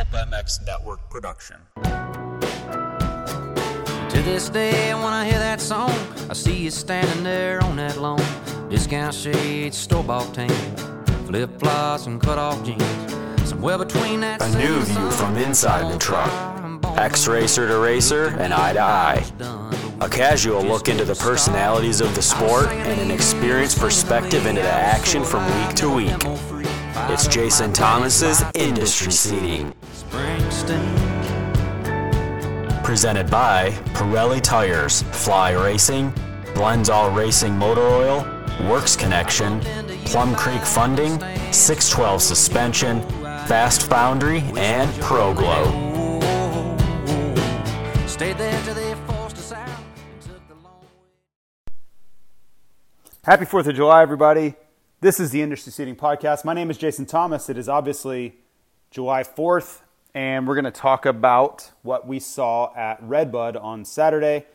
Pulp MX Network production. To this day, when I hear that song, I see you standing there on that lawn. Discount shades, store bought tan, flip flops and cut off jeans. Somewhere between that. A new view from inside the truck. X racer to racer and eye to eye. A casual look into the personalities of the sport and an experienced perspective into the action from week to week. It's Jason Thomas's Industry Seating. Presented by Pirelli Tires, Fly Racing, Blendzall Racing Motor Oil, Works Connection, Plum Creek Funding, 612 Suspension, Fast Foundry, and Pro Glow. Stayed there till they forced us out and took the long way. Happy 4th of July, everybody. This is the Industry Seating Podcast. My name is Jason Thomas. It is obviously July 4th, and we're going to talk about what we saw at Redbud on Saturday.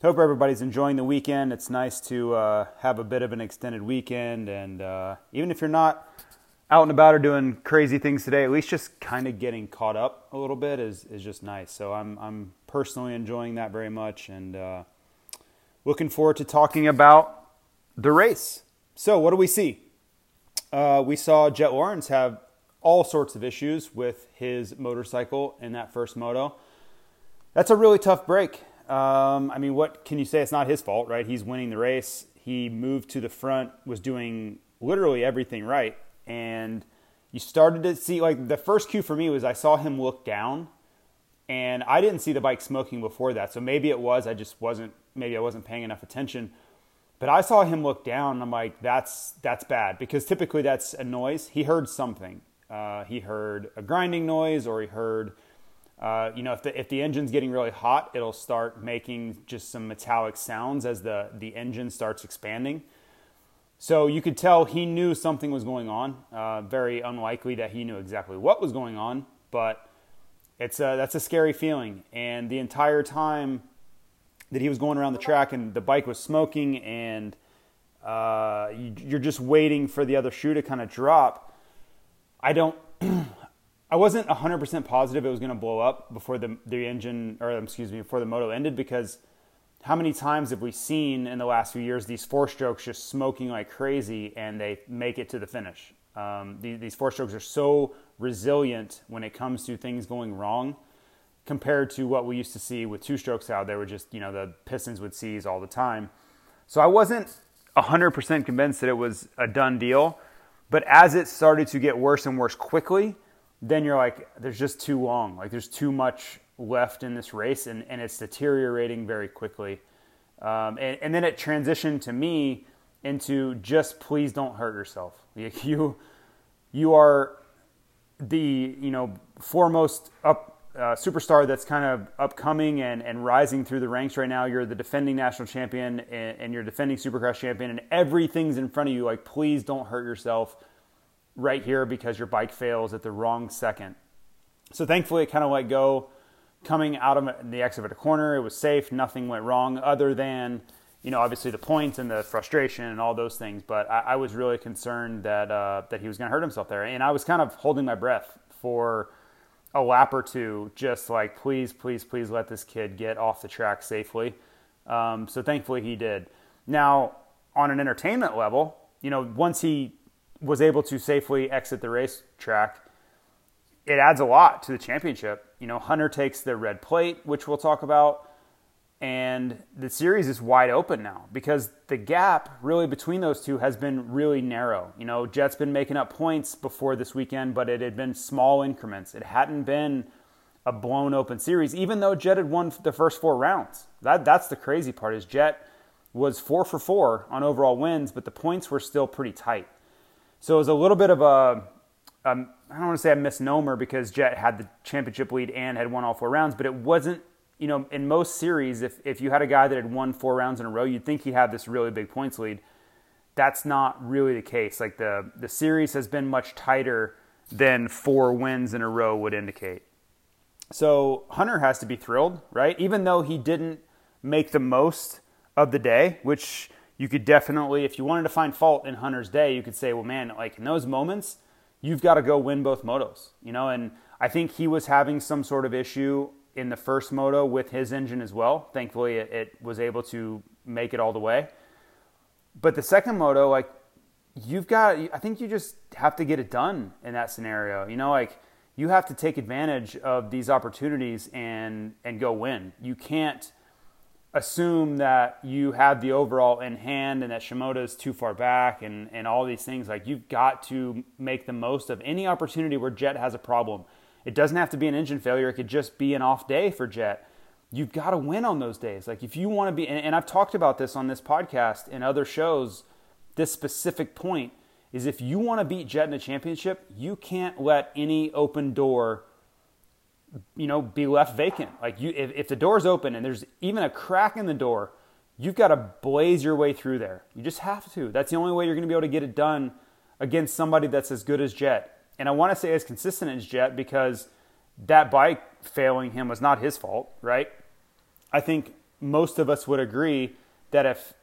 Hope everybody's enjoying the weekend. It's nice to uh, have a bit of an extended weekend, and uh, even if you're not out and about or doing crazy things today, at least just kind of getting caught up a little bit is, is just nice. So I'm, I'm personally enjoying that very much, and uh, looking forward to talking about the race. So, what do we see? Uh, we saw Jet Lawrence have all sorts of issues with his motorcycle in that first moto. That's a really tough break. Um, I mean, what can you say? It's not his fault, right? He's winning the race. He moved to the front, was doing literally everything right. And you started to see, like, the first cue for me was I saw him look down, and I didn't see the bike smoking before that. So maybe it was, I just wasn't, maybe I wasn't paying enough attention. But I saw him look down, and I'm like, that's that's bad because typically that's a noise. He heard something. Uh, he heard a grinding noise, or he heard, uh, you know, if the if the engine's getting really hot, it'll start making just some metallic sounds as the the engine starts expanding. So you could tell he knew something was going on. Uh, very unlikely that he knew exactly what was going on, but it's a, that's a scary feeling. And the entire time that he was going around the track and the bike was smoking and uh, you, are just waiting for the other shoe to kind of drop. I don't. I wasn't 100% positive it was going to blow up before the the engine or excuse me before the moto ended because how many times have we seen in the last few years these four strokes just smoking like crazy and they make it to the finish? Um, these, these four strokes are so resilient when it comes to things going wrong compared to what we used to see with two strokes out. They were just, you know, the Pistons would seize all the time. So I wasn't 100% convinced that it was a done deal. But as it started to get worse and worse quickly, then you're like, there's just too long. Like there's too much left in this race and, and it's deteriorating very quickly. Um, and, and, then it transitioned to me into just please don't hurt yourself. Like You, you are the, you know, foremost up uh, superstar that's kind of upcoming and, and rising through the ranks right now. You're the defending national champion and, and you're defending supercross champion, and everything's in front of you. Like, please don't hurt yourself right here because your bike fails at the wrong second. So, thankfully, it kind of let go. Coming out of the exit of a corner, it was safe. Nothing went wrong other than, you know, obviously the points and the frustration and all those things. But I, I was really concerned that uh, that he was going to hurt himself there, and I was kind of holding my breath for a lap or two, just like, please, please, please let this kid get off the track safely. Um, so thankfully he did. Now, on an entertainment level, you know, once he was able to safely exit the racetrack, it adds a lot to the championship. You know, Hunter takes the red plate, which we'll talk about and the series is wide open now because the gap really between those two has been really narrow. You know, Jett's been making up points before this weekend, but it had been small increments. It hadn't been a blown open series, even though Jett had won the first four rounds. That that's the crazy part is Jett was four for four on overall wins, but the points were still pretty tight. So it was a little bit of a um, I don't want to say a misnomer because Jett had the championship lead and had won all four rounds, but it wasn't you know, in most series, if, if you had a guy that had won four rounds in a row, you'd think he'd have this really big points lead. That's not really the case. Like the, the series has been much tighter than four wins in a row would indicate. So Hunter has to be thrilled, right? Even though he didn't make the most of the day, which you could definitely, if you wanted to find fault in Hunter's day, you could say, well, man, like in those moments, you've got to go win both motos, you know? And I think he was having some sort of issue in the first moto with his engine as well. Thankfully, it, it was able to make it all the way. But the second moto, like you've got, I think you just have to get it done in that scenario. You know, like you have to take advantage of these opportunities and and go win. You can't assume that you have the overall in hand and that Shimoda is too far back and, and all these things. Like you've got to make the most of any opportunity where Jett has a problem. It doesn't have to be an engine failure. It could just be an off day for Jett. You've got to win on those days. Like if you want to be, and, and I've talked about this on this podcast and other shows, this specific point is if you want to beat Jett in a championship, you can't let any open door you know, be left vacant. Like you, if, if the door's open and there's even a crack in the door, you've got to blaze your way through there. You just have to. That's the only way you're going to be able to get it done against somebody that's as good as Jett. And I want to say as consistent as Jett because that bike failing him was not his fault, right? I think most of us would agree that if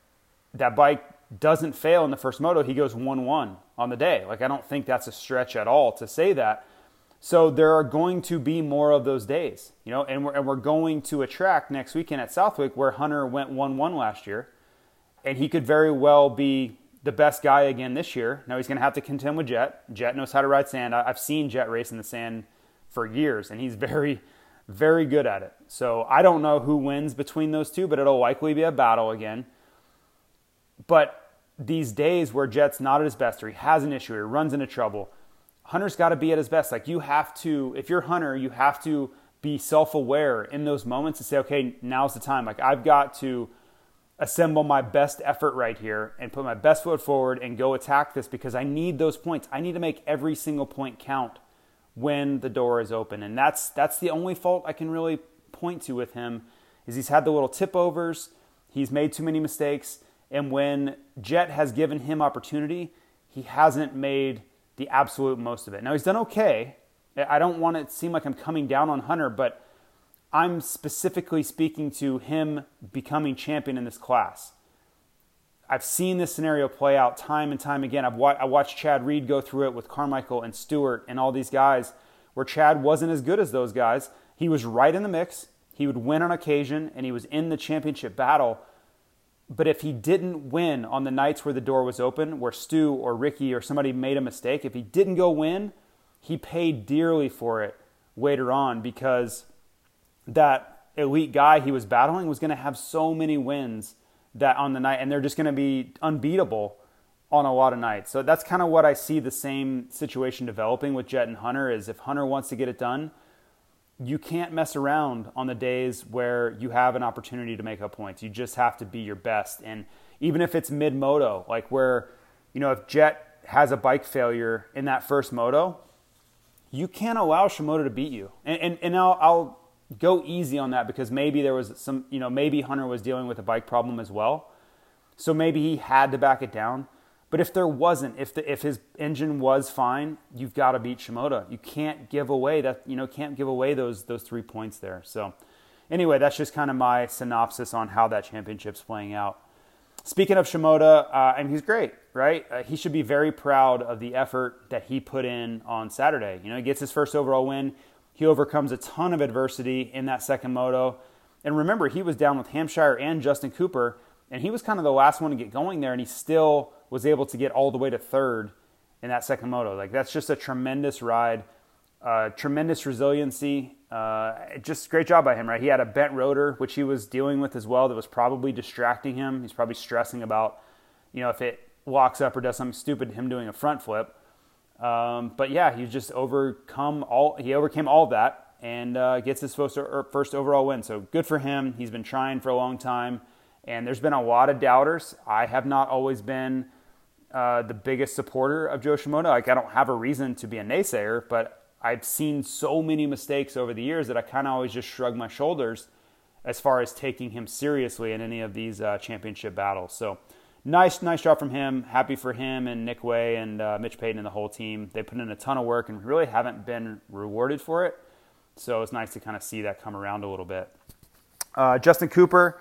that bike doesn't fail in the first moto, he goes 1 1 on the day. Like, I don't think that's a stretch at all to say that. So there are going to be more of those days, you know, and we're, and we're going to a track next weekend at Southwick where Hunter went 1 1 last year, and he could very well be the best guy again this year. Now he's going to have to contend with Jett. Jett knows how to ride sand. I've seen Jett race in the sand for years, and he's very, very good at it. So I don't know who wins between those two, but it'll likely be a battle again. But these days where Jett's not at his best, or he has an issue, or he runs into trouble, Hunter's got to be at his best. Like you have to, if you're Hunter, you have to be self-aware in those moments and say, okay, now's the time. Like I've got to assemble my best effort right here and put my best foot forward and go attack this because I need those points. I need to make every single point count when the door is open. And that's that's the only fault I can really point to with him is he's had the little tip overs, he's made too many mistakes, and when Jett has given him opportunity, he hasn't made the absolute most of it. Now he's done okay. I don't want it to seem like I'm coming down on Hunter, but I'm specifically speaking to him becoming champion in this class. I've seen this scenario play out time and time again. I've wa- I watched Chad Reed go through it with Carmichael and Stewart and all these guys where Chad wasn't as good as those guys. He was right in the mix. He would win on occasion and he was in the championship battle. But if he didn't win on the nights where the door was open, where Stu or Ricky or somebody made a mistake, if he didn't go win, he paid dearly for it later on because that elite guy he was battling was going to have so many wins that on the night, and they're just going to be unbeatable on a lot of nights. So that's kind of what I see the same situation developing with Jett and Hunter is if Hunter wants to get it done, you can't mess around on the days where you have an opportunity to make up points. You just have to be your best. And even if it's mid moto, like where, you know, if Jett has a bike failure in that first moto, you can't allow Shimoda to beat you. And, and, and I'll, I'll go easy on that because maybe there was some, you know, maybe Hunter was dealing with a bike problem as well. So maybe he had to back it down. But if there wasn't, if the, if his engine was fine, you've got to beat Shimoda. You can't give away that, you know, can't give away those those three points there. So anyway, that's just kind of my synopsis on how that championship's playing out. Speaking of Shimoda, uh, and he's great, right? Uh, he should be very proud of the effort that he put in on Saturday. You know, he gets his first overall win. He overcomes a ton of adversity in that second moto. And remember, he was down with Hampshire and Justin Cooper, and he was kind of the last one to get going there, and he still was able to get all the way to third in that second moto. Like that's just a tremendous ride, uh, tremendous resiliency. Uh, just great job by him, right? He had a bent rotor, which he was dealing with as well. That was probably distracting him. He's probably stressing about, you know, if it locks up or does something stupid, him doing a front flip. Um, but yeah, he just overcome all. He overcame all that and uh, gets his first, er, first overall win. So good for him. He's been trying for a long time, and there's been a lot of doubters. I have not always been uh, the biggest supporter of Jo Shimoda. Like, I don't have a reason to be a naysayer, but I've seen so many mistakes over the years that I kind of always just shrug my shoulders as far as taking him seriously in any of these uh, championship battles. So, nice, nice job from him. Happy for him and Nick Wey and uh, Mitch Payton and the whole team. They put in a ton of work and really haven't been rewarded for it. So it's nice to kind of see that come around a little bit. Uh, Justin Cooper,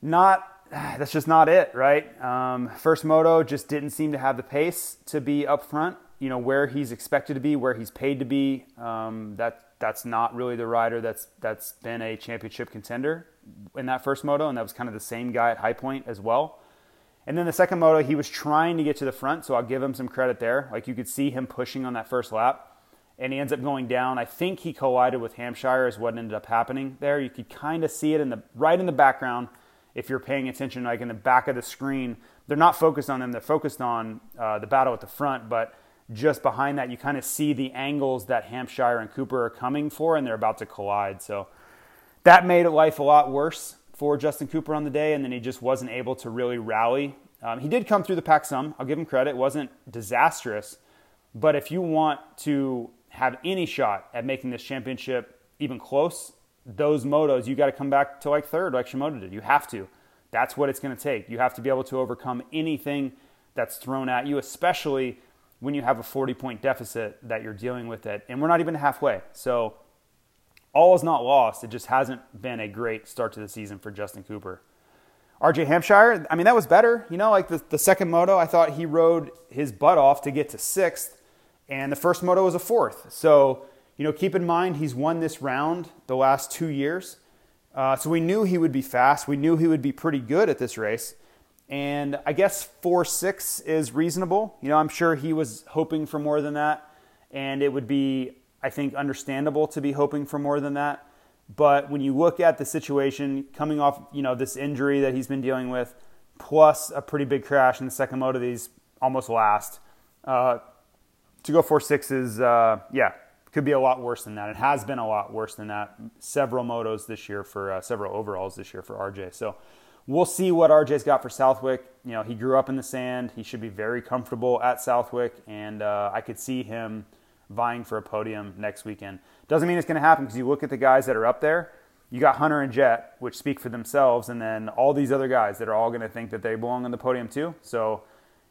not that's just not it, right? Um, first moto just didn't seem to have the pace to be up front. you know, where he's expected to be, where he's paid to be. Um, that that's not really the rider that's that's been a championship contender in that first moto, and that was kind of the same guy at High Point as well. And then the second moto, he was trying to get to the front, so I'll give him some credit there. Like you could see him pushing on that first lap, and he ends up going down. I think he collided with Hampshire, is what ended up happening there. You could kind of see it in the right in the background if you're paying attention, like in the back of the screen. They're not focused on them; they're focused on uh, the battle at the front, but just behind that, you kind of see the angles that Hampshire and Cooper are coming for, and they're about to collide. So that made life a lot worse for Justin Cooper on the day, and then he just wasn't able to really rally. Um, he did come through the pack some. I'll give him credit. It wasn't disastrous, but if you want to have any shot at making this championship even close, those motos you got to come back to like third, like Shimoda did. You have to. That's what it's going to take. You have to be able to overcome anything that's thrown at you, especially when you have a 40 point deficit that you're dealing with it. And we're not even halfway. So all is not lost. It just hasn't been a great start to the season for Justin Cooper. RJ Hampshire, I mean, that was better. You know, like the, the second moto, I thought he rode his butt off to get to sixth, and the first moto was a fourth. So, you know, keep in mind he's won this round the last two years. Uh, so we knew he would be fast. We knew he would be pretty good at this race. And I guess 4 6 is reasonable. You know, I'm sure he was hoping for more than that. And it would be I think, understandable to be hoping for more than that. But when you look at the situation coming off, you know, this injury that he's been dealing with, plus a pretty big crash in the second moto he's almost last, uh, to go four six is, uh, yeah, could be a lot worse than that. It has been a lot worse than that. Several motos this year for uh, several overalls this year for RJ. So we'll see what RJ's got for Southwick. You know, he grew up in the sand. He should be very comfortable at Southwick, and uh, I could see him vying for a podium next weekend. Doesn't mean it's going to happen because you look at the guys that are up there. You got Hunter and Jett, which speak for themselves, and then all these other guys that are all going to think that they belong on the podium too. So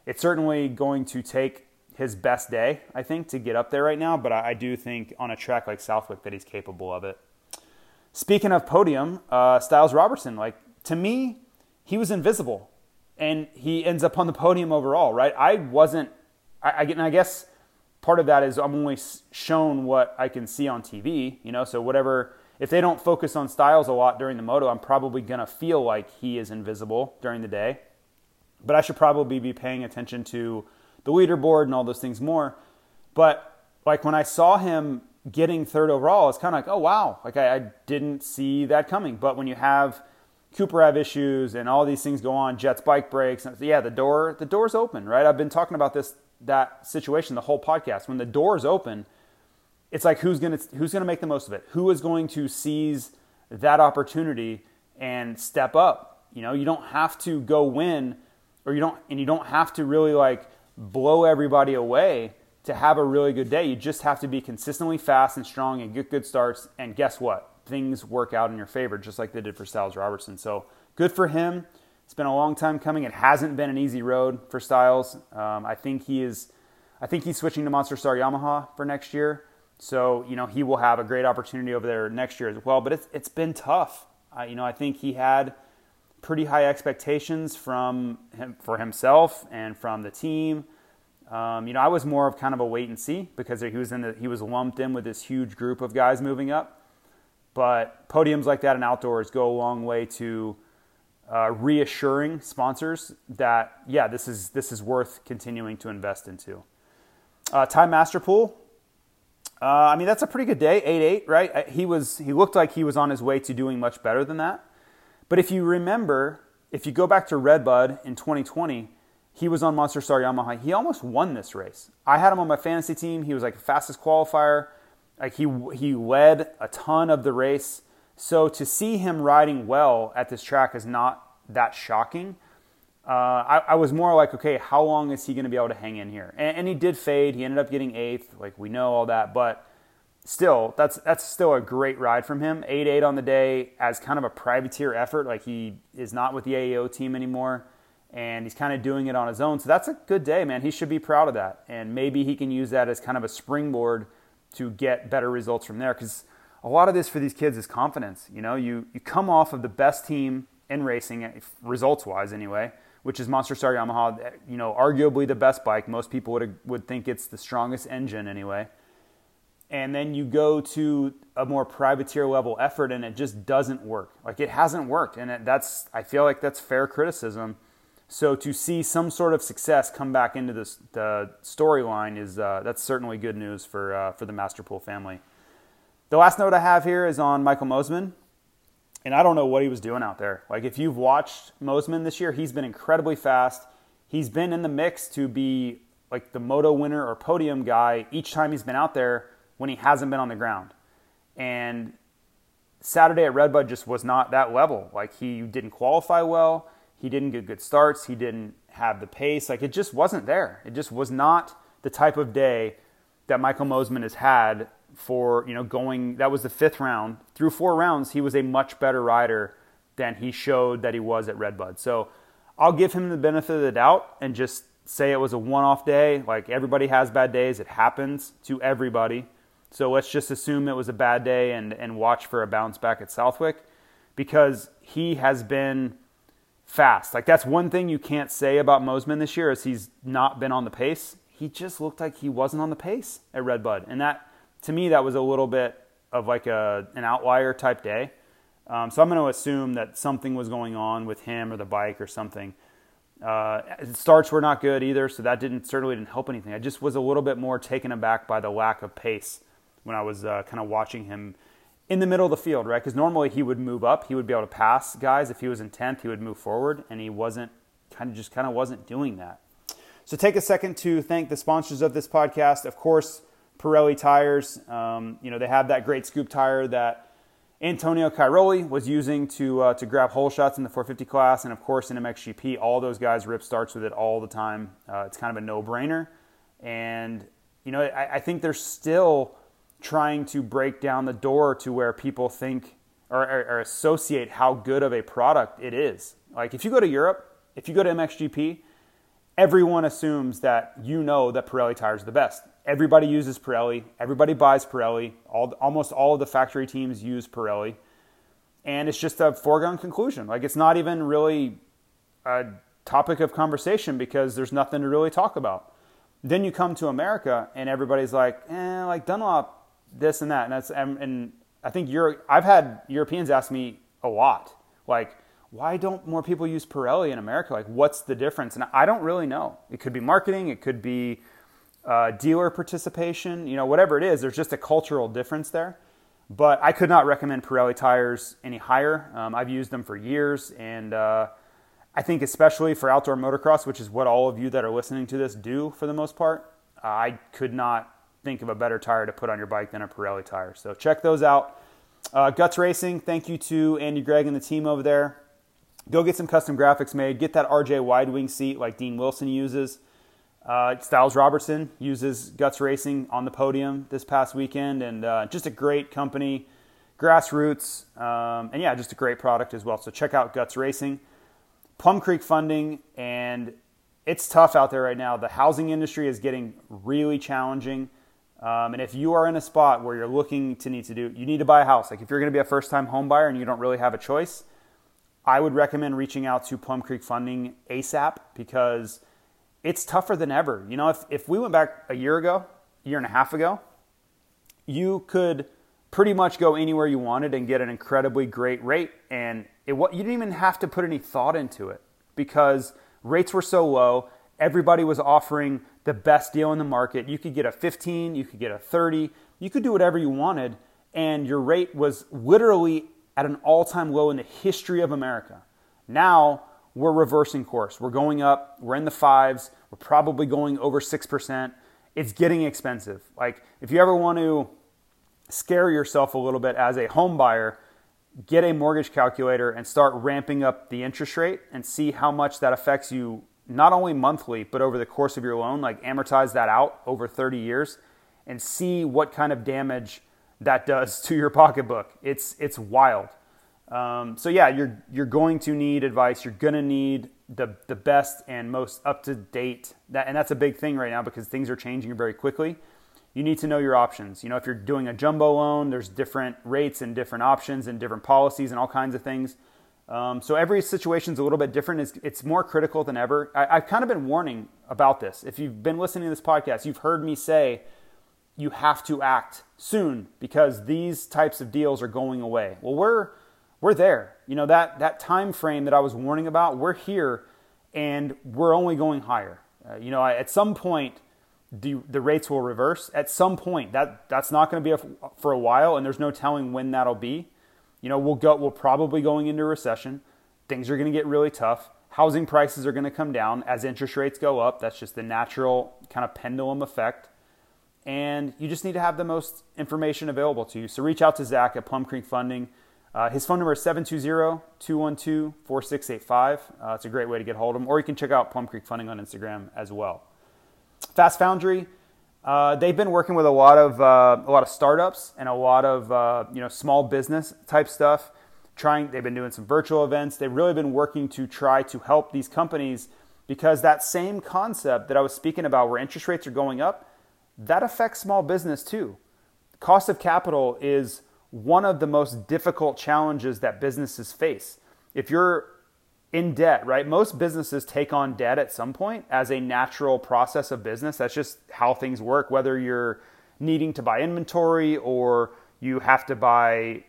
it's certainly going to take his best day, I think, to get up there right now. But I, do think on a track like Southwick that he's capable of it. Speaking of podium, uh, Stilez Robertson, like to me, he was invisible, and he ends up on the podium overall. Right? I wasn't. I, I, I guess part of that is I'm only shown what I can see on TV, you know, so whatever, if they don't focus on Stilez a lot during the moto, I'm probably going to feel like he is invisible during the day. But I should probably be paying attention to the leaderboard and all those things more. But like when I saw him getting third overall, it's kind of like, oh wow, like I, I, didn't see that coming. But when you have Cooper have issues and all these things go on, Jets bike breaks, yeah, the door the door's open, right? I've been talking about this that situation the whole podcast. When the door is open, it's like who's gonna who's gonna make the most of it? Who is going to seize that opportunity and step up? You know, you don't have to go win, or you don't, and you don't have to really like blow everybody away to have a really good day. You just have to be consistently fast and strong and get good starts. And guess what? Things work out in your favor, just like they did for Stilez Robertson. So good for him. It's been a long time coming. It hasn't been an easy road for Stilez. Um, I think he is. I think he's switching to Monster Star Yamaha for next year. So you know he will have a great opportunity over there next year as well. But it's it's been tough. You know I think he had pretty high expectations from him for himself and from the team. Um, you know I was more of kind of a wait and see because he was in the, he was lumped in with this huge group of guys moving up. But podiums like that in outdoors go a long way to uh, reassuring sponsors that yeah, this is this is worth continuing to invest into. Uh, Ty Masterpool, uh, I mean that's a pretty good day, eight eight, right? Uh, he was he looked like he was on his way to doing much better than that. But if you remember, if you go back to Redbud in 2020, he was on Monster Star Yamaha. He almost won this race. I had him on my fantasy team. He was like the fastest qualifier. Like he he led a ton of the race. So to see him riding well at this track is not that shocking. Uh, I, I, was more like, okay, how long is he going to be able to hang in here? And, and, he did fade. He ended up getting eighth. Like we know all that, but still, that's that's still a great ride from him. Eight eight on the day as kind of a privateer effort. Like he is not with the AEO team anymore, and he's kind of doing it on his own. So that's a good day, man. He should be proud of that, and maybe he can use that as kind of a springboard to get better results from there because a lot of this for these kids is confidence. You know, you, you come off of the best team in racing, results wise anyway, which is Monster Star Yamaha. You know, arguably the best bike. Most people would would think it's the strongest engine anyway. And then you go to a more privateer level effort, and it just doesn't work. Like it hasn't worked, and it, that's I feel like that's fair criticism. So to see some sort of success come back into this, the storyline is uh, that's certainly good news for uh, for the Masterpool family. The last note I have here is on Michael Mosiman. and I don't know what he was doing out there. Like if you've watched Mosiman this year, he's been incredibly fast. He's been in the mix to be like the moto winner or podium guy each time he's been out there when he hasn't been on the ground. And Saturday at Redbud just was not that level. Like he didn't qualify well, he didn't get good starts, he didn't have the pace. Like it just wasn't there. It just was not the type of day that Michael Mosiman has had for you know going that was the fifth round. Through four rounds he was a much better rider than he showed that he was at redbud so i'll give him the benefit of the doubt and just say it was a one-off day. Like everybody has bad days. It happens to everybody. So let's just assume it was a bad day and, and watch for a bounce back at southwick because he has been fast. Like that's one thing you can't say about mosiman this year is he's not been on the pace. He just looked like he wasn't on the pace at redbud and that to me, that was a little bit of like a, an outlier type day. Um, so I'm going to assume that something was going on with him or the bike or something. Uh, starts were not good either, so that didn't certainly didn't help anything. I just was a little bit more taken aback by the lack of pace when I was uh, kind of watching him in the middle of the field, right? Because normally he would move up, he would be able to pass guys. If he was in tenth, he would move forward, and he wasn't. Kind of just kind of wasn't doing that. So take a second to thank the sponsors of this podcast. Of course, Pirelli tires. Um, you know, they have that great scoop tire that Antonio Cairoli was using to uh, to grab hole shots in the 450 class, and of course in MXGP, all those guys rip starts with it all the time. Uh, it's kind of a no-brainer, and you know, I, I, think they're still trying to break down the door to where people think or, or, or associate how good of a product it is. Like if you go to Europe, if you go to MXGP, everyone assumes that you know that Pirelli tires are the best. Everybody uses Pirelli. Everybody buys Pirelli. All, almost all of the factory teams use Pirelli. And it's just a foregone conclusion. Like it's not even really a topic of conversation because there's nothing to really talk about. Then you come to America and everybody's like, eh, like Dunlop, this and that. And that's and, and I think I've had Europeans ask me a lot, like, why don't more people use Pirelli in America? Like, what's the difference? And I don't really know. It could be marketing. It could be uh, dealer participation. You know, whatever it is, there's just a cultural difference there. But I could not recommend Pirelli tires any higher. Um, I've used them for years, and uh, I think especially for outdoor motocross, which is what all of you that are listening to this do for the most part, uh, I could not think of a better tire to put on your bike than a Pirelli tire. So check those out. Uh, Guts Racing, thank you to Andy Gregg and the team over there. Go get some custom graphics made. Get that RJ wide wing seat like Dean Wilson uses. Uh, Stilez Robertson uses Guts Racing on the podium this past weekend, and uh, just a great company, grassroots, um, and yeah, just a great product as well. So check out Guts Racing. Plum Creek Funding, and it's tough out there right now. The housing industry is getting really challenging. Um, and if you are in a spot where you're looking to need to do, you need to buy a house. Like if you're going to be a first time home buyer and you don't really have a choice, I would recommend reaching out to Plum Creek Funding ASAP because it's tougher than ever. You know, if, if we went back a year ago, year and a half ago, you could pretty much go anywhere you wanted and get an incredibly great rate. And it, you didn't even have to put any thought into it because rates were so low. Everybody was offering the best deal in the market. You could get a 15, you could get a 30, you could do whatever you wanted. And your rate was literally at an all time low in the history of America. Now we're reversing course. We're going up, we're in the fives, we're probably going over 6%. It's getting expensive. Like, if you ever want to scare yourself a little bit as a home buyer, get a mortgage calculator and start ramping up the interest rate and see how much that affects you not only monthly but over the course of your loan like amortize that out over 30 years and see what kind of damage that does to your pocketbook. It's it's wild. Um, so yeah, you're you're going to need advice. You're to need the the best and most up to date. That and that's a big thing right now because things are changing very quickly. You need to know your options. You know, if you're doing a jumbo loan, there's different rates and different options and different policies and all kinds of things. Um, so every situation is a little bit different. It's, it's more critical than ever. I, I've kind of been warning about this. If you've been listening to this podcast, you've heard me say you have to act soon because these types of deals are going away. Well, we're we're there. You know that that time frame that I was warning about. We're here, and we're only going higher. Uh, you know, I, at some point, the the rates will reverse. At some point, that that's not going to be a, for a while, and there's no telling when that'll be. You know, we'll go. We're probably going into recession. Things are going to get really tough. Housing prices are going to come down as interest rates go up. That's just the natural kind of pendulum effect and you just need to have the most information available to you. So reach out to Zach at Plum Creek Funding. Uh, his phone number is 720-212-4685. Uh, it's a great way to get hold of him. Or you can check out Plum Creek Funding on Instagram as well. Fast Foundry, uh, they've been working with a lot of uh, a lot of startups and a lot of uh, you know small business type stuff. Trying, they've been doing some virtual events. They've really been working to try to help these companies because that same concept that I was speaking about, where interest rates are going up, that affects small business too. Cost of capital is one of the most difficult challenges that businesses face. If you're in debt, right? Most businesses take on debt at some point as a natural process of business. That's just how things work, whether you're needing to buy inventory or you have to buy,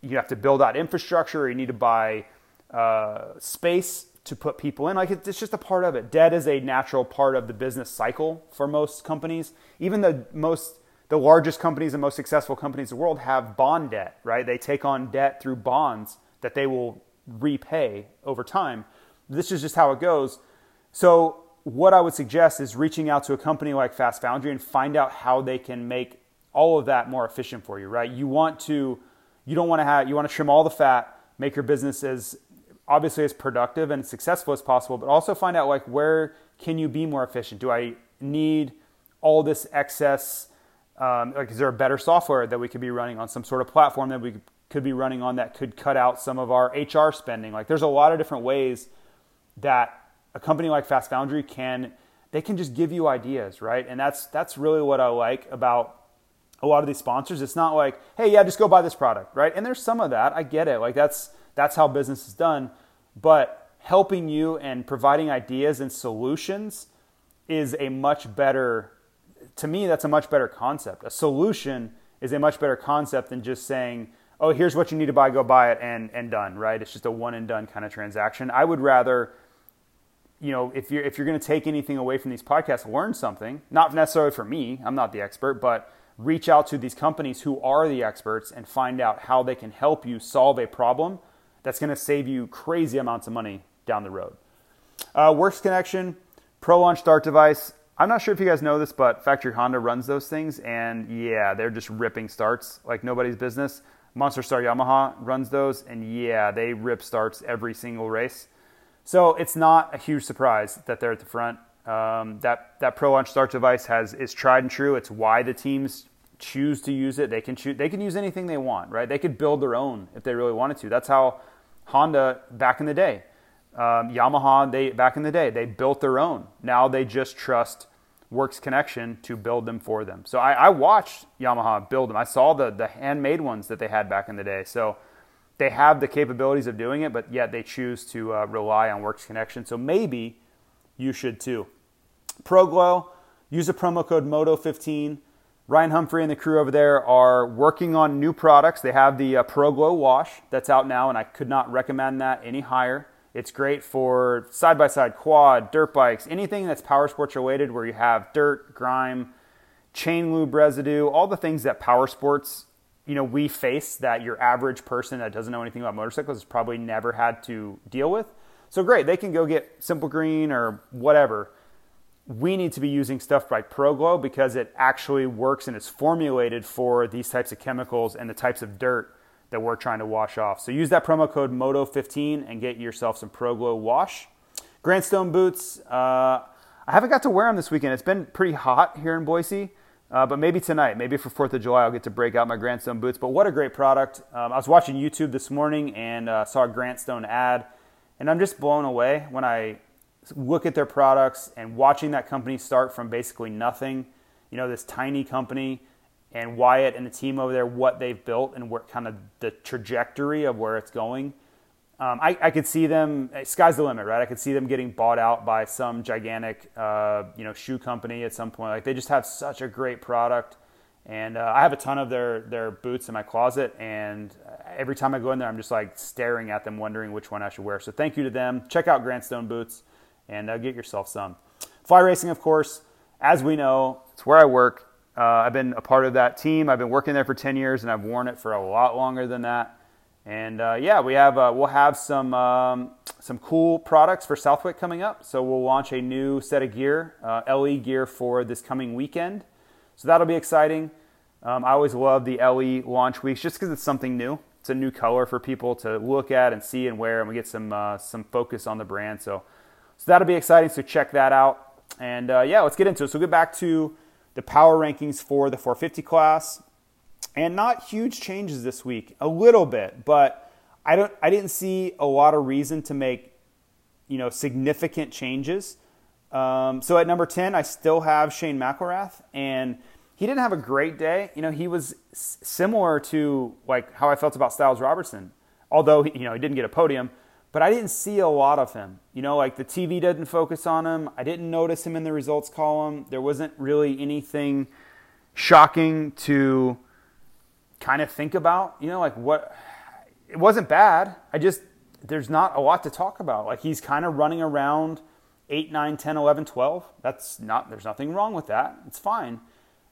you have to build out infrastructure or you need to buy uh, space to put people in. Like it's just a part of it. Debt is a natural part of the business cycle for most companies. Even the most the largest companies and most successful companies in the world have bond debt, right? They take on debt through bonds that they will repay over time. This is just how it goes. So what I would suggest is reaching out to a company like Fast Foundry and find out how they can make all of that more efficient for you, right? You want to you don't want to have you want to trim all the fat, make your business as obviously as productive and successful as possible, but also find out like where can you be more efficient? Do I need all this excess? Um, like, is there a better software that we could be running on some sort of platform that we could be running on that could cut out some of our HR spending? Like, there's a lot of different ways that a company like Fast Foundry can they can just give you ideas, right? And that's that's really what I like about a lot of these sponsors. It's not like, hey, yeah, just go buy this product, right? And there's some of that. I get it. Like that's that's how business is done. But helping you and providing ideas and solutions is a much better, to me, that's a much better concept. A solution is a much better concept than just saying, oh, here's what you need to buy, go buy it, and, and done, right? It's just a one and done kind of transaction. I would rather, you know, if you're, if you're going to take anything away from these podcasts, learn something, not necessarily for me, I'm not the expert, but reach out to these companies who are the experts and find out how they can help you solve a problem that's going to save you crazy amounts of money down the road. Uh, Works Connection, Pro Launch Start Device. I'm not sure if you guys know this, but Factory Honda runs those things, and yeah, they're just ripping starts like nobody's business. Monster Star Yamaha runs those, and yeah, they rip starts every single race. So it's not a huge surprise that they're at the front. Um, that that Pro Launch Start device has is tried and true. It's why the teams choose to use it. They can choose. They can use anything they want, right? They could build their own if they really wanted to. That's how Honda back in the day. Um, Yamaha, they back in the day, they built their own. Now they just trust Works Connection to build them for them. So I, I watched Yamaha build them. I saw the the handmade ones that they had back in the day. So they have the capabilities of doing it, but yet they choose to uh, rely on Works Connection. So maybe you should too. ProGlow, use a promo code MOTO15 Ryan Humphrey and the crew over there are working on new products. They have the uh, ProGlow wash that's out now, and I could not recommend that any higher. It's great for side by side, quad, dirt bikes, anything that's power sports related where you have dirt, grime, chain lube residue, all the things that power sports, you know, we face that your average person that doesn't know anything about motorcycles has probably never had to deal with. So great, they can go get Simple Green or whatever we need to be using stuff like ProGlow because it actually works and it's formulated for these types of chemicals and the types of dirt that we're trying to wash off. So use that promo code MOTO15 and get yourself some ProGlow wash. Grandstone boots. Uh, I haven't got to wear them this weekend. It's been pretty hot here in Boise, uh, but maybe tonight, maybe for 4th of July, I'll get to break out my Grandstone boots. But what a great product. Um, I was watching YouTube this morning and uh, saw a Grandstone ad, and I'm just blown away when I look at their products and watching that company start from basically nothing, you know, this tiny company and Wyatt and the team over there, what they've built and what kind of the trajectory of where it's going. Um, I, I, could see them. Sky's the limit, right? I could see them getting bought out by some gigantic, uh, you know, shoe company at some point. Like they just have such a great product, and uh, I have a ton of their their boots in my closet. And every time I go in there, I'm just like staring at them, wondering which one I should wear. So thank you to them. Check out Grandstone boots, and uh, get yourself some. Fly racing, of course, as we know, it's where I work. Uh, I've been a part of that team. I've been working there for 10 years, and I've worn it for a lot longer than that. And uh, yeah, we have uh, we'll have some um, some cool products for Southwick coming up. So we'll launch a new set of gear, uh, LE gear for this coming weekend. So that'll be exciting. Um, I always love the LE launch weeks just because it's something new. It's a new color for people to look at and see and wear, and we get some uh, some focus on the brand. So so that'll be exciting. So check that out. And uh, yeah, let's get into it. So we'll get back to the power rankings for the 450 class and not huge changes this week. A little bit, but I don't. I didn't see a lot of reason to make, you know, significant changes. Um, so at number ten, I still have Shane McElrath, and he didn't have a great day. You know, he was similar to like how I felt about Stilez Robertson, although you know he didn't get a podium. But I didn't see a lot of him. You know, like the TV didn't focus on him. I didn't notice him in the results column. There wasn't really anything shocking to kind of think about, you know, like what it wasn't bad. I just there's not a lot to talk about. Like he's kind of running around 8, 9, 10, 11, 12. That's not there's nothing wrong with that. It's fine.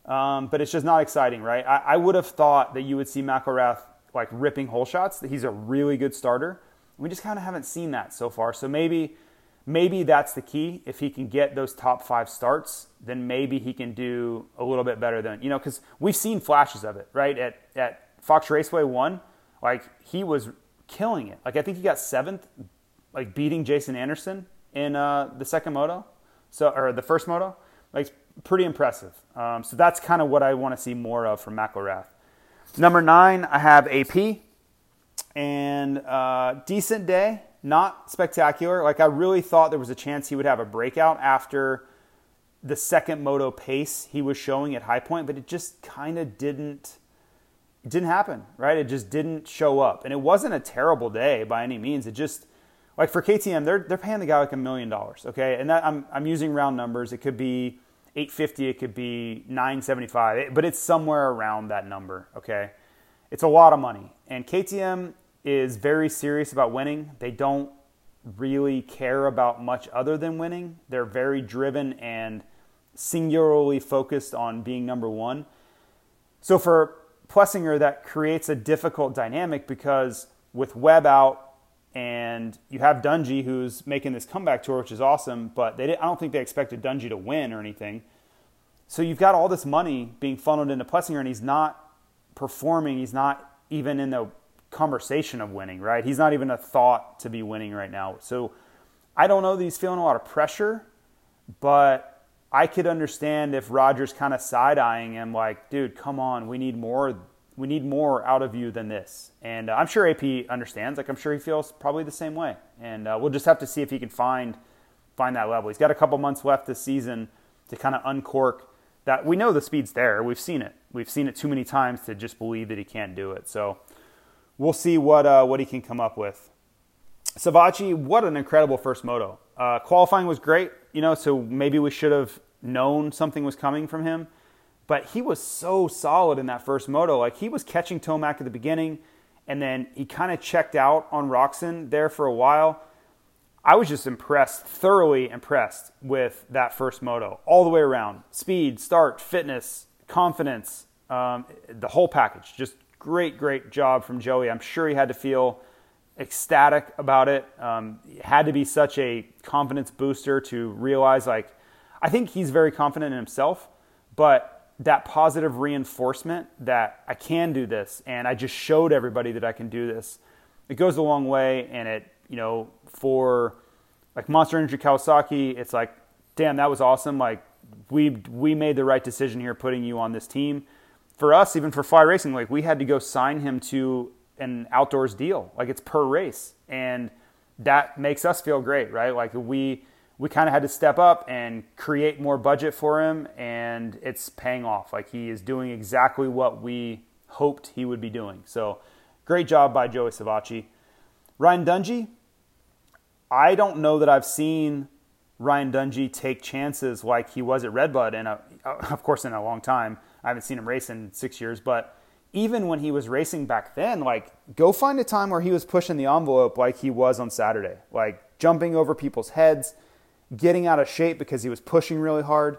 Um, but it's just not exciting, right? I, I, would have thought that you would see McElrath like ripping hole shots, that he's a really good starter. We just kind of haven't seen that so far. So maybe maybe that's the key. If he can get those top five starts, then maybe he can do a little bit better than you know because we've seen flashes of it right at at Fox Raceway one, like he was killing it. Like I think he got seventh, like beating Jason Anderson in uh, the second moto, so or the first moto. Like pretty impressive. Um, so that's kind of what I want to see more of from McElrath. Number nine, I have AP, and uh, decent day not spectacular. Like I really thought there was a chance he would have a breakout after the second moto pace he was showing at High Point, but it just kind of didn't it didn't happen, right? It just didn't show up. And it wasn't a terrible day by any means. It just like for KTM, they're they're paying the guy like a million dollars, okay? And that I'm I'm using round numbers. It could be 850, it could be 975, but it's somewhere around that number, okay? It's a lot of money. And KTM is very serious about winning. They don't really care about much other than winning. They're very driven and singularly focused on being number one. So for Plessinger, that creates a difficult dynamic because with Webb out and you have Dungey who's making this comeback tour, which is awesome, but they I don't think they expected Dungey to win or anything. So you've got all this money being funneled into Plessinger, and he's not performing. He's not even in the conversation of winning, right? He's not even a thought to be winning right now. So I don't know that he's feeling a lot of pressure, but I could understand if Rogers kind of side eyeing him, like, dude, come on, we need more. We need more out of you than this. And uh, I'm sure AP understands. Like I'm sure he feels probably the same way. And uh, we'll just have to see if he can find find that level. He's got a couple months left this season to kind of uncork that. We know the speed's there. We've seen it. We've seen it too many times to just believe that he can't do it. So we'll see what uh, what he can come up with. Savatgy, what an incredible first moto. Uh, qualifying was great, you know, so maybe we should have known something was coming from him. But he was so solid in that first moto. Like he was catching Tomac at the beginning, and then he kind of checked out on Roczen there for a while. I was just impressed, thoroughly impressed with that first moto, all the way around. Speed, start, fitness, confidence, um, the whole package. Just great, great job from Joey. I'm sure he had to feel ecstatic about it. Um, it had to be such a confidence booster to realize, like, I think he's very confident in himself, but that positive reinforcement that I can do this and I just showed everybody that I can do this, it goes a long way. And it, you know, for like Monster Energy Kawasaki, it's like, damn, that was awesome. Like, we, we made the right decision here putting you on this team for us, even for fly racing, like we had to go sign him to an outdoors deal. Like it's per race. And that makes us feel great, right? Like we we kind of had to step up and create more budget for him and it's paying off. Like he is doing exactly what we hoped he would be doing. So great job by Joey Savatgy. Ryan Dungey, I don't know that I've seen Ryan Dungey take chances like he was at Redbud, and of course, in a long time. I haven't seen him race in six years, but even when he was racing back then, like go find a time where he was pushing the envelope like he was on Saturday, like jumping over people's heads, getting out of shape because he was pushing really hard.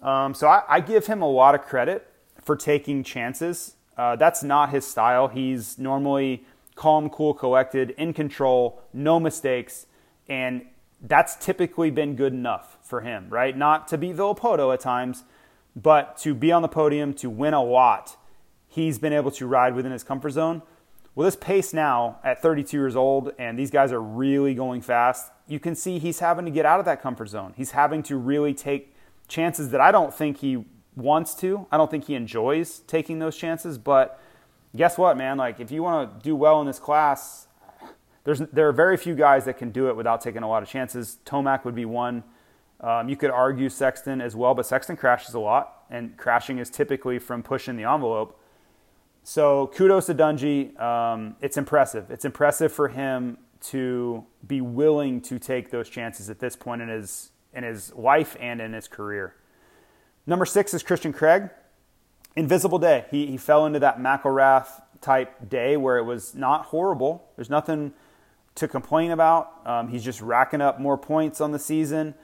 Um, so I, I, give him a lot of credit for taking chances. Uh, that's not his style. He's normally calm, cool, collected, in control, no mistakes, and that's typically been good enough for him, right? Not to beat Villopoto at times, but to be on the podium, to win a lot, he's been able to ride within his comfort zone. Well, this pace now at 32 years old, and these guys are really going fast, you can see he's having to get out of that comfort zone. He's having to really take chances that I don't think he wants to. I don't think he enjoys taking those chances, but guess what, man? Like, if you want to do well in this class, there's, there are very few guys that can do it without taking a lot of chances. Tomac would be one. Um, you could argue Sexton as well, but Sexton crashes a lot, and crashing is typically from pushing the envelope. So kudos to Dungey. Um, it's impressive. It's impressive for him to be willing to take those chances at this point in his in his life and in his career. Number six is Christian Craig. Invisible day. He, he fell into that McElrath type day where it was not horrible. There's nothing to complain about. Um, he's just racking up more points on the season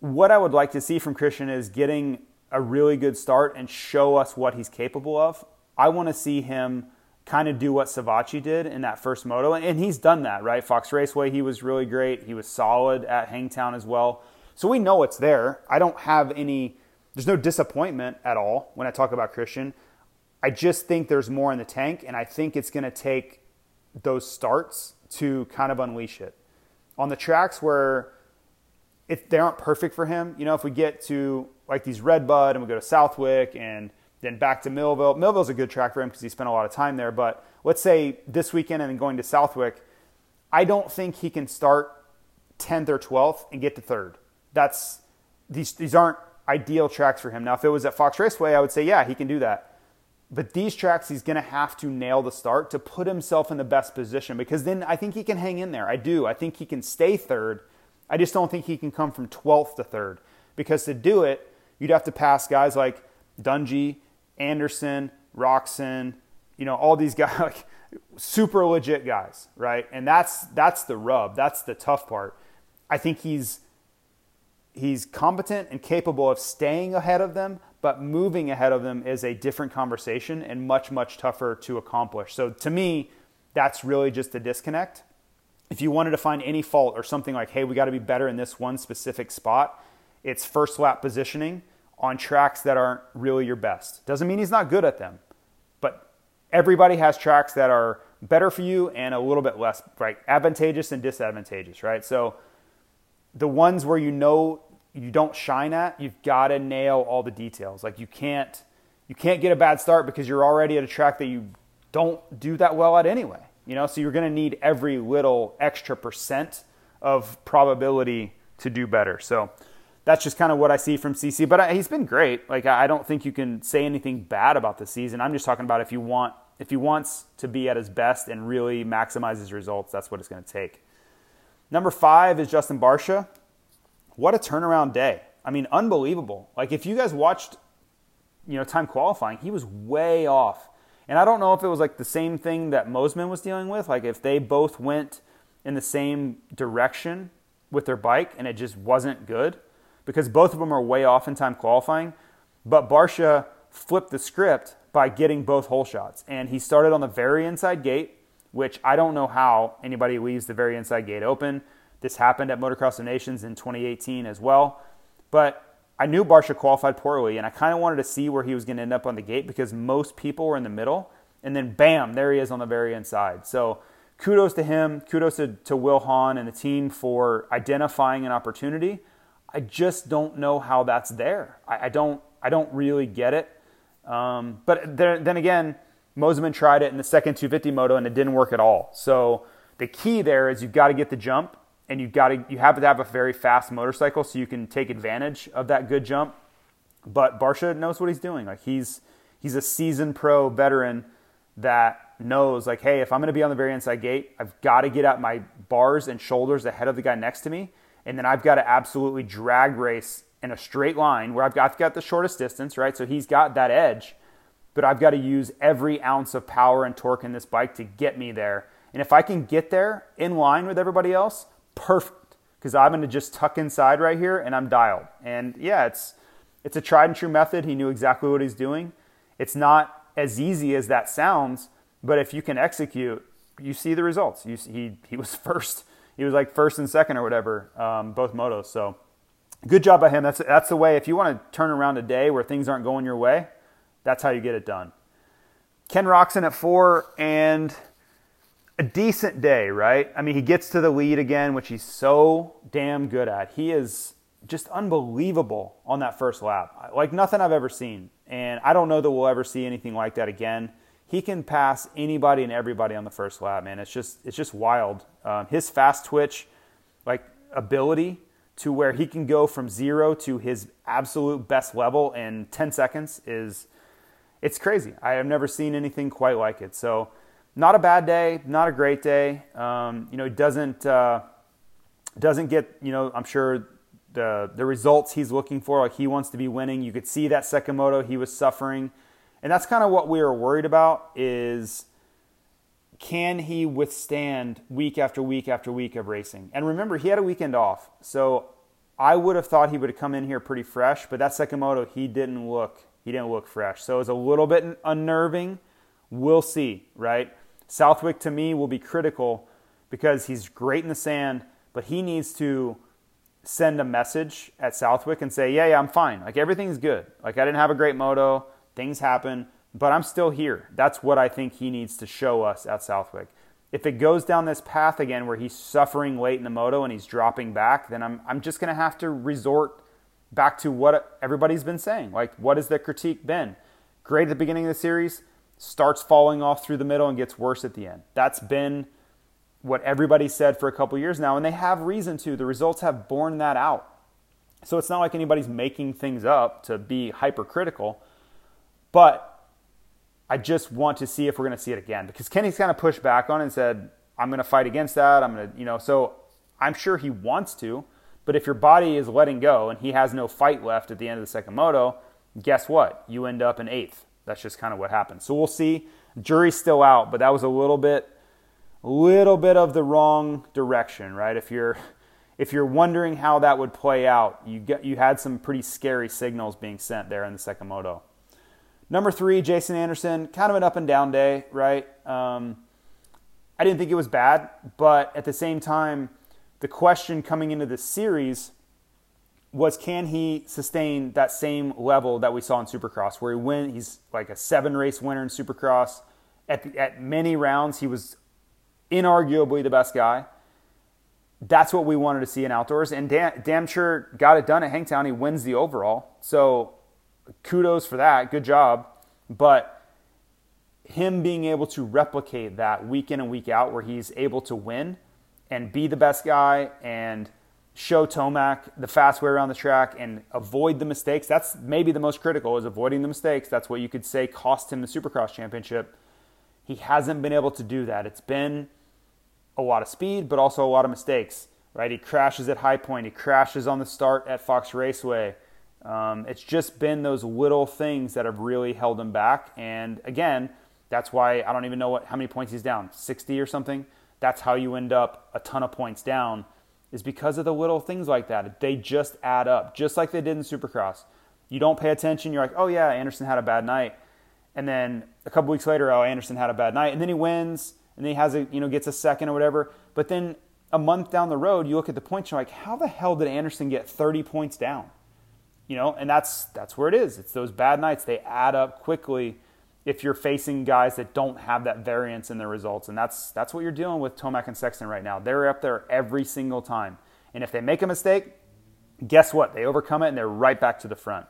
what I would like to see from Christian is getting a really good start and show us what he's capable of. I want to see him kind of do what Savatgy did in that first moto, and he's done that, right? Fox Raceway, he was really great. He was solid at Hangtown as well. So we know it's there. I don't have any, there's no disappointment at all when I talk about Christian. I just think there's more in the tank, and I think it's going to take those starts to kind of unleash it. On the tracks where if they aren't perfect for him, you know, if we get to like these Redbud and we go to Southwick and then back to Millville, Millville's a good track for him because he spent a lot of time there. But let's say this weekend and then going to Southwick, I don't think he can start 10th or 12th and get to third. That's these these aren't ideal tracks for him. Now, if it was at Fox Raceway, I would say yeah, he can do that. But these tracks, he's going to have to nail the start to put himself in the best position because then I think he can hang in there. I do. I think he can stay third I just don't think he can come from 12th to 3rd because to do it, you'd have to pass guys like Dungey, Anderson, Roczen, you know, all these guys, like super legit guys, right? And that's that's the rub. That's the tough part. I think he's he's competent and capable of staying ahead of them, but moving ahead of them is a different conversation and much much tougher to accomplish. So to me, that's really just a disconnect if you wanted to find any fault or something like, hey, we got to be better in this one specific spot, it's first lap positioning on tracks that aren't really your best. Doesn't mean he's not good at them, but everybody has tracks that are better for you and a little bit less, right? Advantageous and disadvantageous, right? So the ones where you know you don't shine at, you've got to nail all the details. Like you can't you can't get a bad start because you're already at a track that you don't do that well at anyway. You know, so you're going to need every little extra percent of probability to do better. So that's just kind of what I see from CC. But he's been great. Like I don't think you can say anything bad about the season. I'm just talking about if you want if he wants to be at his best and really maximize his results, that's what it's going to take. Number five is Justin Barcia. What a turnaround day! I mean, unbelievable. Like if you guys watched, you know, time qualifying, he was way off and I don't know if it was like the same thing that Mosiman was dealing with, like if they both went in the same direction with their bike and it just wasn't good, because both of them are way off in time qualifying. But Barcia flipped the script by getting both hole shots. And he started on the very inside gate, which I don't know how anybody leaves the very inside gate open. This happened at Motocross of Nations in 2018 as well. But I knew Barcia qualified poorly, and I kind of wanted to see where he was going to end up on the gate because most people were in the middle, and then bam, there he is on the very inside. So kudos to him, kudos to, to Will Hahn and the team for identifying an opportunity. I just don't know how that's there. I, I don't, I don't really get it. Um, but there, then again, Mosiman tried it in the second 250 moto, and it didn't work at all. So the key there is you've got to get the jump and you got to you have to have a very fast motorcycle so you can take advantage of that good jump. But Barcia knows what he's doing. Like he's he's a seasoned pro veteran that knows like, hey, if I'm going to be on the very inside gate, I've got to get out my bars and shoulders ahead of the guy next to me, and then I've got to absolutely drag race in a straight line where I've got, I've got the shortest distance, right? So he's got that edge, but I've got to use every ounce of power and torque in this bike to get me there. And if I can get there in line with everybody else, perfect, because I'm going to just tuck inside right here and I'm dialed. And yeah, it's it's a tried and true method. He knew exactly what he's doing. It's not as easy as that sounds, but if you can execute, you see the results. You, he, he was first. He was like first and second or whatever, um, both motos. So good job by him. That's, that's the way. If you want to turn around a day where things aren't going your way, that's how you get it done. Ken Roczen at four and a decent day, right? I mean, he gets to the lead again, which he's so damn good at. He is just unbelievable on that first lap. Like nothing I've ever seen. And I don't know that we'll ever see anything like that again. He can pass anybody and everybody on the first lap, man. It's just it's just wild. Um, his fast twitch, like ability to where he can go from zero to his absolute best level in 10 seconds is it's crazy. I have never seen anything quite like it. So not a bad day, not a great day. Um, you know, doesn't uh, doesn't get you know I'm sure the the results he's looking for. Like he wants to be winning. You could see that Sekimoto he was suffering, and that's kind of what we were worried about. Is can he withstand week after week after week of racing? And remember, he had a weekend off, so I would have thought he would have come in here pretty fresh. But that Sekimoto, he didn't look he didn't look fresh, so it was a little bit unnerving. We'll see, right? Southwick to me will be critical because he's great in the sand, but he needs to send a message at Southwick and say, yeah, yeah, I'm fine. Like everything's good. Like I didn't have a great moto, things happen, but I'm still here. That's what I think he needs to show us at Southwick. If it goes down this path again where he's suffering late in the moto and he's dropping back, then I'm, I'm just going to have to resort back to what everybody's been saying. Like, what has the critique been? Great at the beginning of the series, starts falling off through the middle and gets worse at the end. That's been what everybody said for a couple years now, and they have reason to. The results have borne that out. So it's not like anybody's making things up to be hypercritical, but I just want to see if we're going to see it again because Kenny's kind of pushed back on it and said, I'm going to fight against that. I'm going to, you know, so I'm sure he wants to, but if your body is letting go and he has no fight left at the end of the second moto, guess what? You end up in eighth. That's just kind of what happens. So we'll see. Jury's still out, but that was a little bit a little bit of the wrong direction, right? If you're if you're wondering how that would play out, you get you had some pretty scary signals being sent there in the second moto. Number three, Jason Anderson, kind of an up and down day, right? Um, I didn't think it was bad, but at the same time, the question coming into this series was can he sustain that same level that we saw in Supercross, where he win? He's like a seven race winner in Supercross. At, the, at many rounds, he was inarguably the best guy. That's what we wanted to see in outdoors, and damn, damn sure got it done at Hangtown. He wins the overall, so kudos for that. Good job. But him being able to replicate that week in and week out, where he's able to win and be the best guy and show Tomac the fast way around the track and avoid the mistakes. That's maybe the most critical is avoiding the mistakes. That's what you could say cost him the Supercross championship. He hasn't been able to do that. It's been a lot of speed, but also a lot of mistakes. Right? He crashes at High Point. He crashes on the start at Fox Raceway. Um, it's just been those little things that have really held him back. And again, that's why I don't even know what how many points he's down, 60 or something. That's how you end up a ton of points down, is because of the little things like that. They just add up, just like they did in Supercross. You don't pay attention. You're like, oh yeah, Anderson had a bad night, and then a couple weeks later, oh Anderson had a bad night, and then he wins and then he has a you know gets a second or whatever. But then a month down the road, you look at the points, you're like, how the hell did Anderson get 30 points down? You know, and that's that's where it is. It's those bad nights. They add up quickly if you're facing guys that don't have that variance in their results. And that's that's what you're dealing with Tomac and Sexton right now. They're up there every single time. And if they make a mistake, guess what? They overcome it and they're right back to the front.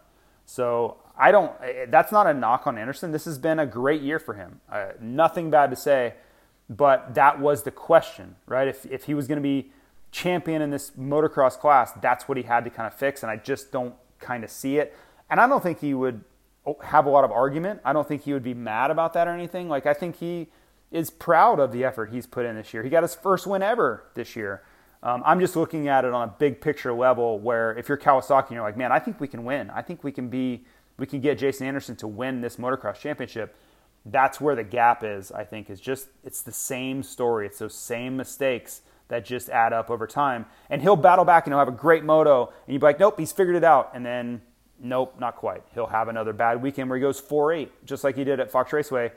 So I don't. That's not a knock on Anderson. This has been a great year for him. Uh, nothing bad to say but that was the question, right? If, if he was going to be champion in this motocross class, that's what he had to kind of fix. And I just don't kind of see it. And I don't think he would have a lot of argument. I don't think he would be mad about that or anything. Like, I think he is proud of the effort he's put in this year. He got his first win ever this year. Um, I'm just looking at it on a big picture level where if you're Kawasaki you're like, man, I think we can win. I think we can be, we can get Jason Anderson to win this motocross championship. That's where the gap is, I think, is just, it's the same story. It's those same mistakes that just add up over time. And he'll battle back and he'll have a great moto. And you'd be like, nope, he's figured it out. And then, nope, not quite. He'll have another bad weekend where he goes 4 8, just like he did at Fox Raceway.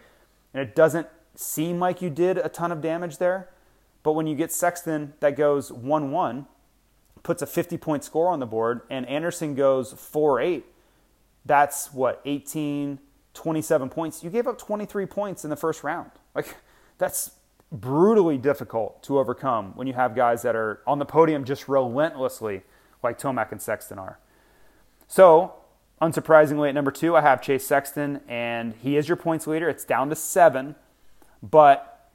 And it doesn't seem like you did a ton of damage there. But when you get Sexton that goes 1 1, puts a 50 point score on the board, and Anderson goes 4 8, that's what, 18, 27 points. You gave up 23 points in the first round. Like, that's brutally difficult to overcome when you have guys that are on the podium just relentlessly, like Tomac and Sexton are. So, unsurprisingly, at number two, I have Chase Sexton, and he is your points leader. It's down to seven, but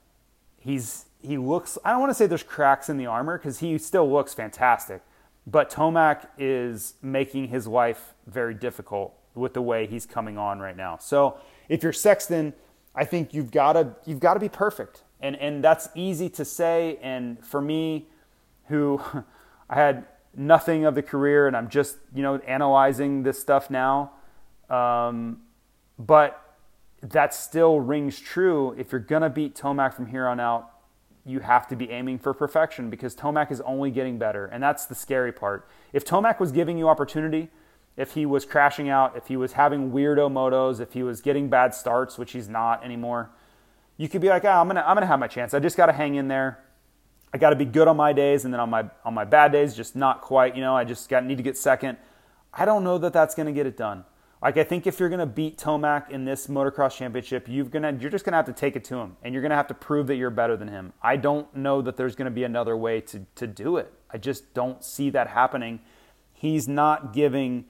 he's he looks. I don't want to say there's cracks in the armor because he still looks fantastic, but Tomac is making his life very difficult with the way he's coming on right now. So, if you're Sexton, I think you've got to you've got to be perfect and and that's easy to say. And for me, who I had nothing of the career, and I'm just you know analyzing this stuff now, um, but that still rings true. If you're gonna beat Tomac from here on out, you have to be aiming for perfection because Tomac is only getting better, and that's the scary part. If Tomac was giving you opportunity, if he was crashing out, if he was having weirdo motos, if he was getting bad starts, which he's not anymore you could be like, oh, I'm gonna I'm gonna have my chance. I just got to hang in there. I got to be good on my days, and then on my on my bad days, just not quite. You know, I just got need to get second. I don't know that that's gonna get it done. Like I think if you're gonna beat Tomac in this motocross championship, you're gonna you're just gonna have to take it to him, and you're gonna have to prove that you're better than him. I don't know that there's gonna be another way to to do it. I just don't see that happening. He's not giving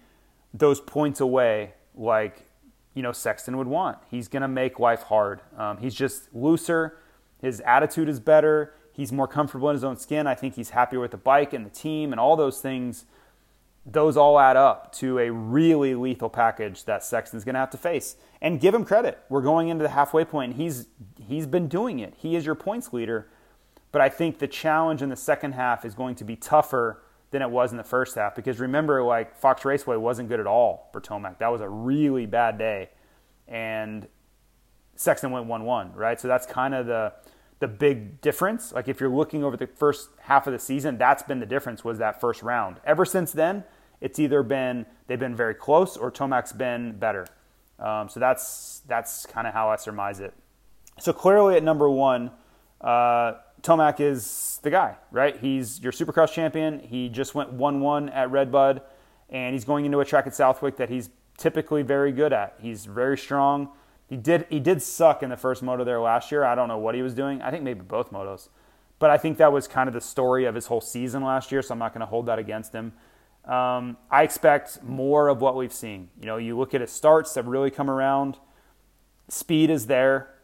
those points away like you know Sexton would want. He's going to make life hard. Um, he's just looser. His attitude is better. He's more comfortable in his own skin. I think he's happier with the bike and the team and all those things. Those all add up to a really lethal package that Sexton's going to have to face. And give him credit. We're going into the halfway point, and he's he's been doing it. He is your points leader. But I think the challenge in the second half is going to be tougher than it was in the first half. Because remember, like Fox Raceway wasn't good at all for Tomac. That was a really bad day, and Sexton went one-one. Right, so that's kind of the the big difference. Like if you're looking over the first half of the season, that's been the difference. Was that first round? Ever since then, it's either been they've been very close or Tomac's been better. Um, so that's that's kind of how I surmise it. So clearly at number one. Uh, Tomac is the guy, right? He's your Supercross champion. He just went 1 1 at Redbud, and he's going into a track at Southwick that he's typically very good at. He's very strong. He did he did suck in the first moto there last year. I don't know what he was doing. I think maybe both motos. But I think that was kind of the story of his whole season last year, so I'm not going to hold that against him. Um, I expect more of what we've seen. You know, you look at his starts that really come around. Speed is there.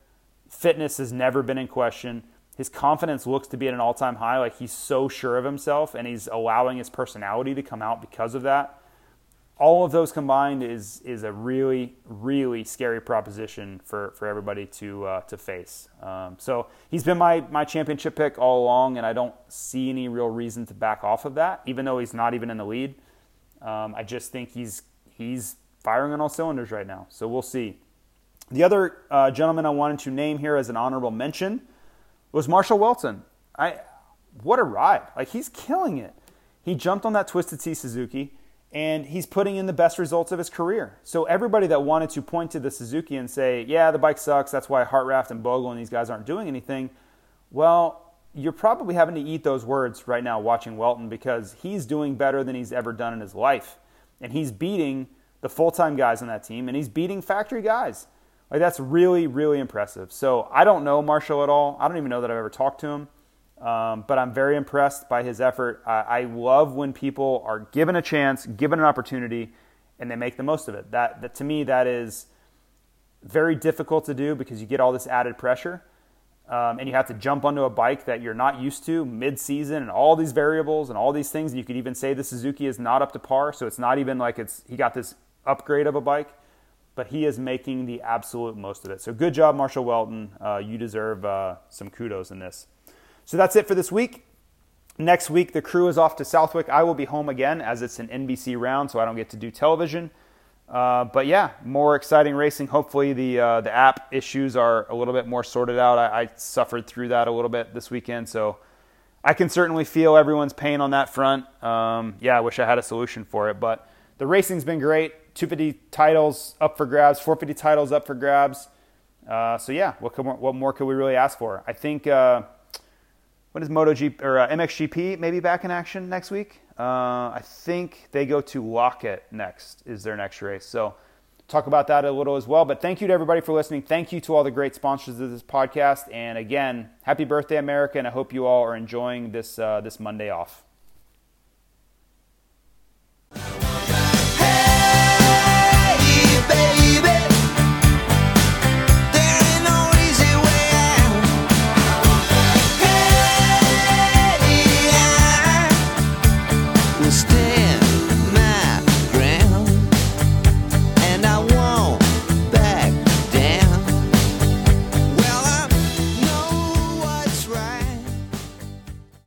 Fitness has never been in question his confidence looks to be at an all time high. Like he's so sure of himself and he's allowing his personality to come out because of that. All of those combined is is a really really scary proposition for, for everybody to uh, to face. Um, so he's been my my championship pick all along, and I don't see any real reason to back off of that. Even though he's not even in the lead, um, I just think he's he's firing on all cylinders right now. So we'll see. The other uh, gentleman I wanted to name here as an honorable mention was Marshall Weltin. I what a ride! Like he's killing it. He jumped on that Twisted Tea Suzuki and he's putting in the best results of his career. So everybody that wanted to point to the Suzuki and say, "Yeah, the bike sucks. That's why Hartranft and Bogle and these guys aren't doing anything." Well, you're probably having to eat those words right now watching Weltin because he's doing better than he's ever done in his life. And he's beating the full-time guys on that team and he's beating factory guys. Like that's really, really impressive. So I don't know Marshall at all. I don't even know that I've ever talked to him. Um, but I'm very impressed by his effort. I, love when people are given a chance, given an opportunity, and they make the most of it. That, that to me, that is very difficult to do because you get all this added pressure, um, and you have to jump onto a bike that you're not used to mid-season, and all these variables and all these things. And you could even say the Suzuki is not up to par, so it's not even like it's he got this upgrade of a bike. but he is making the absolute most of it. So good job, Marshall Weltin. Uh, you deserve uh, some kudos in this. So that's it for this week. Next week, the crew is off to Southwick. I will be home again as it's an NBC round, so I don't get to do television. Uh, but yeah, more exciting racing. Hopefully, the uh, the app issues are a little bit more sorted out. I, I, suffered through that a little bit this weekend, so I can certainly feel everyone's pain on that front. Um, yeah, I wish I had a solution for it, but the racing's been great. 250 titles up for grabs, 450 titles up for grabs. Uh, so yeah, what, could, what more could we really ask for? I think what is MotoGP or uh, MXGP maybe back in action next week? Uh, I think they go to Loket next is their next race. So talk about that a little as well. But thank you to everybody for listening. Thank you to all the great sponsors of this podcast. And again, happy birthday, America! And I hope you all are enjoying this uh, this Monday off.